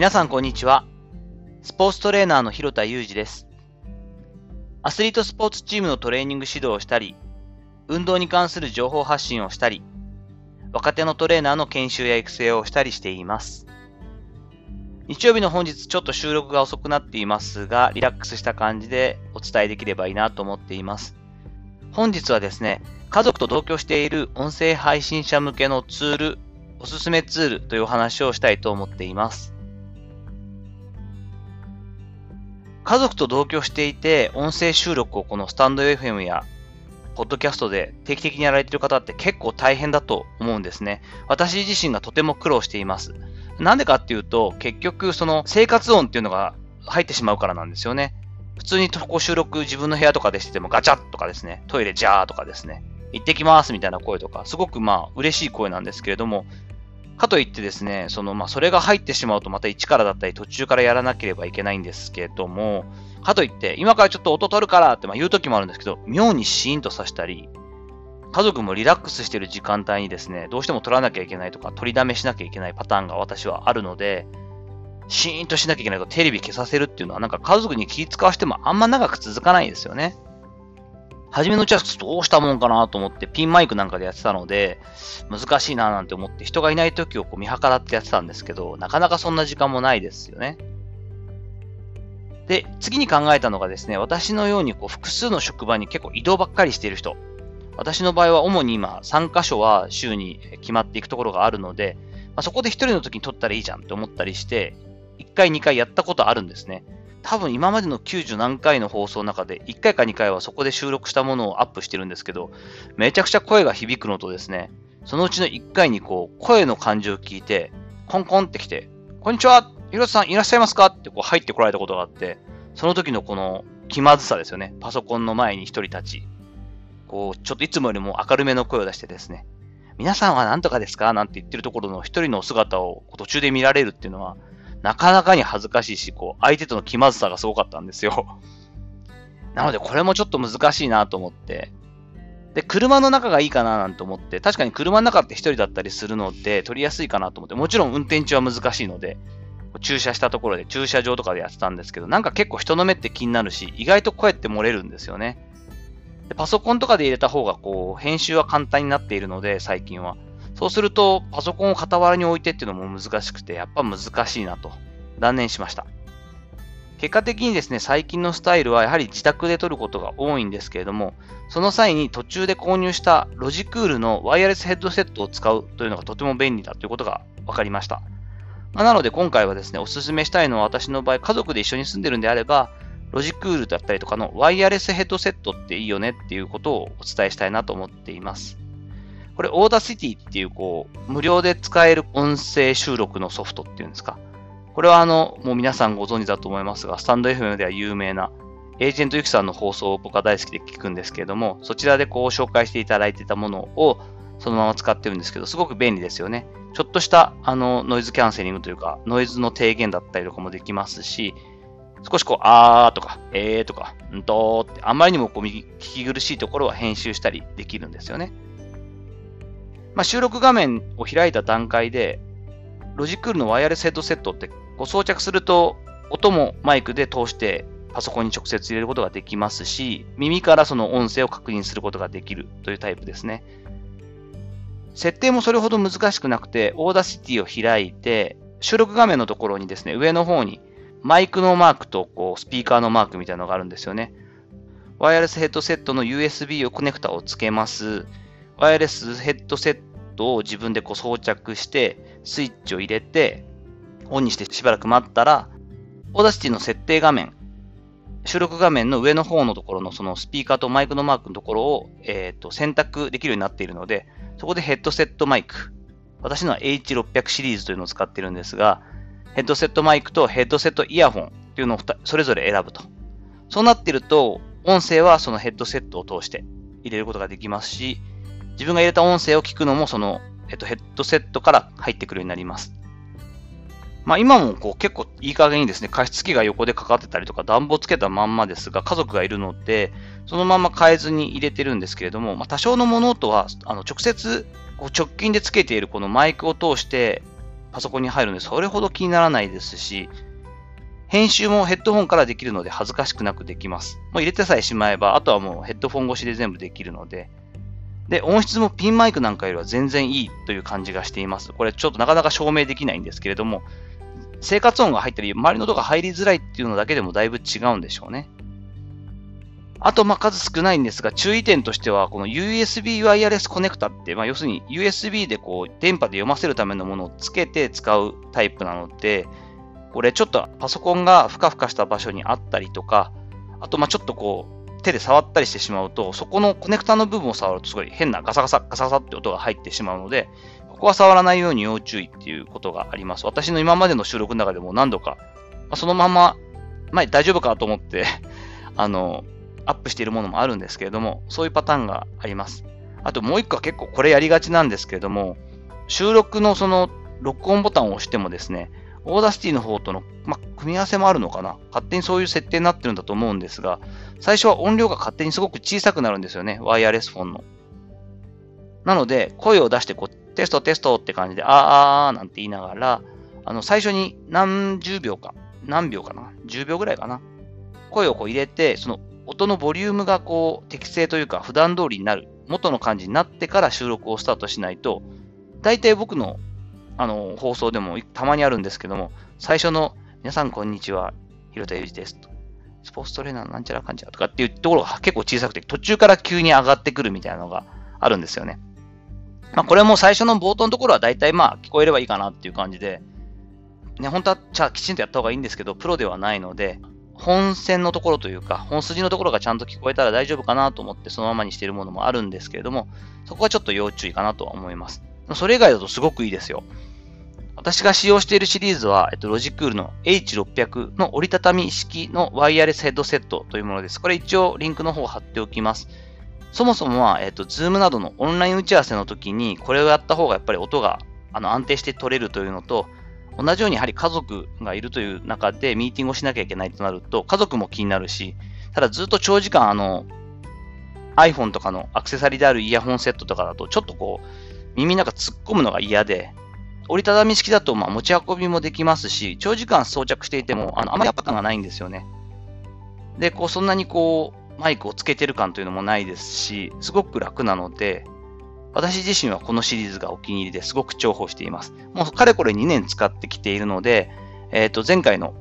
皆さんこんにちは。スポーツトレーナーの広田裕二です。アスリートスポーツチームのトレーニング指導をしたり、運動に関する情報発信をしたり、若手のトレーナーの研修や育成をしたりしています。日曜日の本日ちょっと収録が遅くなっていますが、リラックスした感じでお伝えできればいいなと思っています。本日はですね、家族と同居している音声配信者向けのツール、おすすめツールというお話をしたいと思っています。家族と同居していて、音声収録をこのスタンド FM やポッドキャストで定期的にやられている方って結構大変だと思うんですね。私自身がとても苦労しています。なんでかっていうと、結局その生活音っていうのが入ってしまうからなんですよね。普通にこう収録自分の部屋とかでしててもガチャッとかですね、トイレジャーとかですね、行ってきますみたいな声とか、すごくまあ嬉しい声なんですけれども、かといってですね、そのまあそれが入ってしまうとまた一からだったり途中からやらなければいけないんですけども、かといって今からちょっと音取るからってまあ言う時もあるんですけど、妙にシーンとさせたり、家族もリラックスしてる時間帯にですね、どうしても取らなきゃいけないとか、取りだめしなきゃいけないパターンが私はあるので、シーンとしなきゃいけないとテレビ消させるっていうのはなんか家族に気使わしてもあんま長く続かないんですよね。初めのうちはどうしたもんかなと思ってピンマイクなんかでやってたので、難しいななんて思って人がいない時をこう見計らってやってたんですけど、なかなかそんな時間もないですよね。で、次に考えたのがですね、私のようにこう複数の職場に結構移動ばっかりしている人。私の場合は主に今3箇所は週に決まっていくところがあるので、まあ、そこで1人の時に撮ったらいいじゃんって思ったりして、1回2回やったことあるんですね。多分今までの90何回の放送の中で1回か2回はそこで収録したものをアップしてるんですけど、めちゃくちゃ声が響くのとですね、そのうちの1回にこう声の感じを聞いて、コンコンってきて、こんにちは広瀬さんいらっしゃいますか？ってこう入ってこられたことがあって、その時のこの気まずさですよね。パソコンの前に一人立ち、こう、ちょっといつもよりも明るめの声を出してですね、皆さんは何とかですか？なんて言ってるところの一人の姿を途中で見られるっていうのは、なかなかに恥ずかしいし、こう、相手との気まずさがすごかったんですよ。なので、これもちょっと難しいなと思って、で、車の中がいいかななんて思って、確かに車の中って一人だったりするので、取りやすいかなと思って、もちろん運転中は難しいので、駐車したところで駐車場とかでやってたんですけど、なんか結構人の目って気になるし、意外と声って漏れるんですよね。でパソコンとかで入れた方がこう、編集は簡単になっているので、最近は。そうすると、パソコンを傍らに置いてっていうのも難しくて、やっぱ難しいなと、断念しました。結果的にですね、最近のスタイルはやはり自宅で撮ることが多いんですけれども、その際に途中で購入したロジクールのワイヤレスヘッドセットを使うというのがとても便利だということが分かりました。まあ、なので今回はですね、おすすめしたいのは私の場合、家族で一緒に住んでるんであれば、ロジクールだったりとかのワイヤレスヘッドセットっていいよねっていうことをお伝えしたいなと思っています。これ、 Audacity っていう、こう、無料で使える音声収録のソフトっていうんですか。これは、あの、もう皆さんご存知だと思いますが、スタンド FM では有名な、エージェントユキさんの放送を僕は大好きで聞くんですけれども、そちらでこう紹介していただいてたものをそのまま使ってるんですけど、すごく便利ですよね。ちょっとしたあのノイズキャンセリングというか、ノイズの低減だったりとかもできますし、少しこう、あーとか、えーとか、んとーって、あまりにもこう聞き苦しいところは編集したりできるんですよね。まあ、収録画面を開いた段階で、ロジクールのワイヤレスヘッドセットってこう装着すると音もマイクで通してパソコンに直接入れることができますし、耳からその音声を確認することができるというタイプですね。設定もそれほど難しくなくて、 Audacity を開いて、収録画面のところにですね、上の方にマイクのマークとこうスピーカーのマークみたいなのがあるんですよね。ワイヤレスヘッドセットの USB をコネクタをつけます。ワイヤレスヘッドセットを自分でこう装着して、スイッチを入れて、オンにしてしばらく待ったら、 Audacity の設定画面、収録画面の上の方のところのそのスピーカーとマイクのマークのところを、えー、と選択できるようになっているので、そこでヘッドセットマイク、私のは H600 シリーズというのを使っているんですが、ヘッドセットマイクとヘッドセットイヤホンというのをそれぞれ選ぶと。そうなっていると、音声はそのヘッドセットを通して入れることができますし、自分が入れた音声を聞くのもその、えっと、ヘッドセットから入ってくるようになります。まあ今もこう結構いい加減にですね、加湿器が横でかかってたりとか暖房つけたまんまですが、家族がいるので、そのまま変えずに入れてるんですけれども、まあ、多少の物音はあの直接こう直近でつけているこのマイクを通してパソコンに入るので、それほど気にならないですし、編集もヘッドホンからできるので恥ずかしくなくできます。もう入れてさえしまえば、あとはもうヘッドフォン越しで全部できるので、で、音質もピンマイクなんかよりは全然いいという感じがしています。これちょっとなかなか証明できないんですけれども、生活音が入ったり、周りの音が入りづらいっていうのだけでもだいぶ違うんでしょうね。あと、ま、数少ないんですが、注意点としては、この USB ワイヤレスコネクタって、まあ、要するに USB でこう、電波で読ませるためのものをつけて使うタイプなので、これちょっとパソコンがふかふかした場所にあったりとか、あと、ま、ちょっとこう、手で触ったりしてしまうと、そこのコネクタの部分を触るとすごい変なガサガサ、ガサガサって音が入ってしまうので、ここは触らないように要注意っていうことがあります。私の今までの収録の中でも何度か、ま、そのまま、まあ、大丈夫かと思って あの、アップしているものもあるんですけれども、そういうパターンがあります。あともう一個は結構これやりがちなんですけれども、収録のその録音ボタンを押してもですね、 Audacity の方との、ま組み合わせもあるのかな？勝手にそういう設定になってるんだと思うんですが、最初は音量が勝手にすごく小さくなるんですよね。ワイヤレスフォンの。なので、声を出してこう、テストテストって感じで、あーあーなんて言いながら、あの、最初に何十秒か、何秒かな ?10 秒ぐらいかな？声をこう入れて、その音のボリュームがこう適正というか普段通りになる、元の感じになってから収録をスタートしないと、大体僕のあの放送でもたまにあるんですけども、最初の皆さんこんにちは、広田裕二です。スポーツトレーナーなんちゃらかんちゃらとかっていうところが結構小さくて、途中から急に上がってくるみたいなのがあるんですよね。まあこれも最初の冒頭のところは大体まあ聞こえればいいかなっていう感じで、ね、本当はじゃあきちんとやった方がいいんですけど、プロではないので、本線のところというか、本筋のところがちゃんと聞こえたら大丈夫かなと思ってそのままにしているものもあるんですけれども、そこはちょっと要注意かなとは思います。それ以外だとすごくいいですよ。私が使用しているシリーズは、えっと、ロジクールの H600 の折りたたみ式のワイヤレスヘッドセットというものです。これ一応リンクの方を貼っておきます。そもそもは、えっと、Zoom などのオンライン打ち合わせの時に、これをやった方がやっぱり音があの安定して取れるというのと、同じようにやはり家族がいるという中でミーティングをしなきゃいけないとなると、家族も気になるし、ただずっと長時間あの iPhone とかのアクセサリーであるイヤホンセットとかだと、ちょっとこう、耳の中突っ込むのが嫌で、折りたたみ式だとまあ持ち運びもできますし、長時間装着していても、あのあまり圧迫感がないんですよね。で、こう、そんなにこう、マイクをつけてる感というのもないですし、すごく楽なので、私自身はこのシリーズがお気に入りですごく重宝しています。もうかれこれ2年使ってきているので、えっ、ー、と、前回の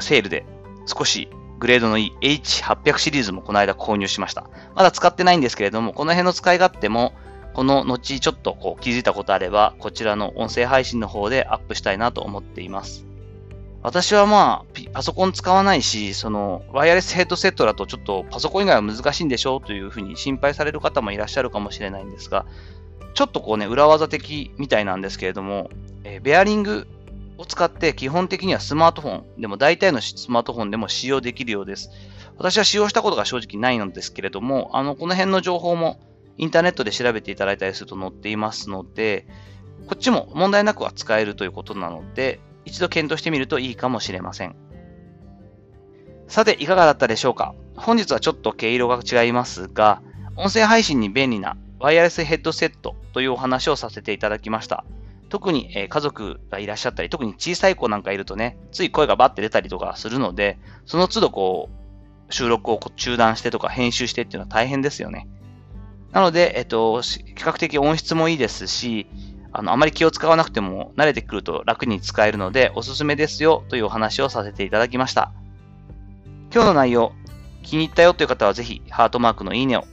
セールで少しグレードのいい H800 シリーズもこの間購入しました。まだ使ってないんですけれども、この辺の使い勝手も、この後ちょっとこう気づいたことあれば、こちらの音声配信の方でアップしたいなと思っています。私はまあ、パソコン使わないし、その、ワイヤレスヘッドセットだとちょっとパソコン以外は難しいんでしょうというふうに心配される方もいらっしゃるかもしれないんですが、ちょっとこうね、裏技的みたいなんですけれども、えー、ベアリングを使って基本的にはスマートフォンでも大体のスマートフォンでも使用できるようです。私は使用したことが正直ないのですけれども、あの、この辺の情報もインターネットで調べていただいたりすると載っていますので、こっちも問題なくは使えるということなので、一度検討してみるといいかもしれません。さて、いかがだったでしょうか？本日はちょっと毛色が違いますが、音声配信に便利なワイヤレスヘッドセットというお話をさせていただきました。特に、家族がいらっしゃったり、特に小さい子なんかいるとね、つい声がバッて出たりとかするので、その都度こう、収録を中断してとか編集してっていうのは大変ですよね。なので、えっと、比較的音質もいいですし、あの、あまり気を使わなくても慣れてくると楽に使えるのでおすすめですよというお話をさせていただきました。今日の内容、気に入ったよという方はぜひハートマークのいいねを。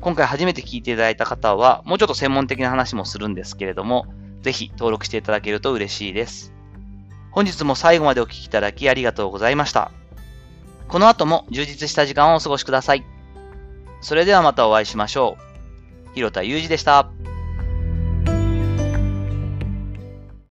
今回初めて聞いていただいた方はもうちょっと専門的な話もするんですけれども、ぜひ登録していただけると嬉しいです。本日も最後までお聴きいただきありがとうございました。この後も充実した時間をお過ごしください。それではまたお会いしましょう。広田祐二でした。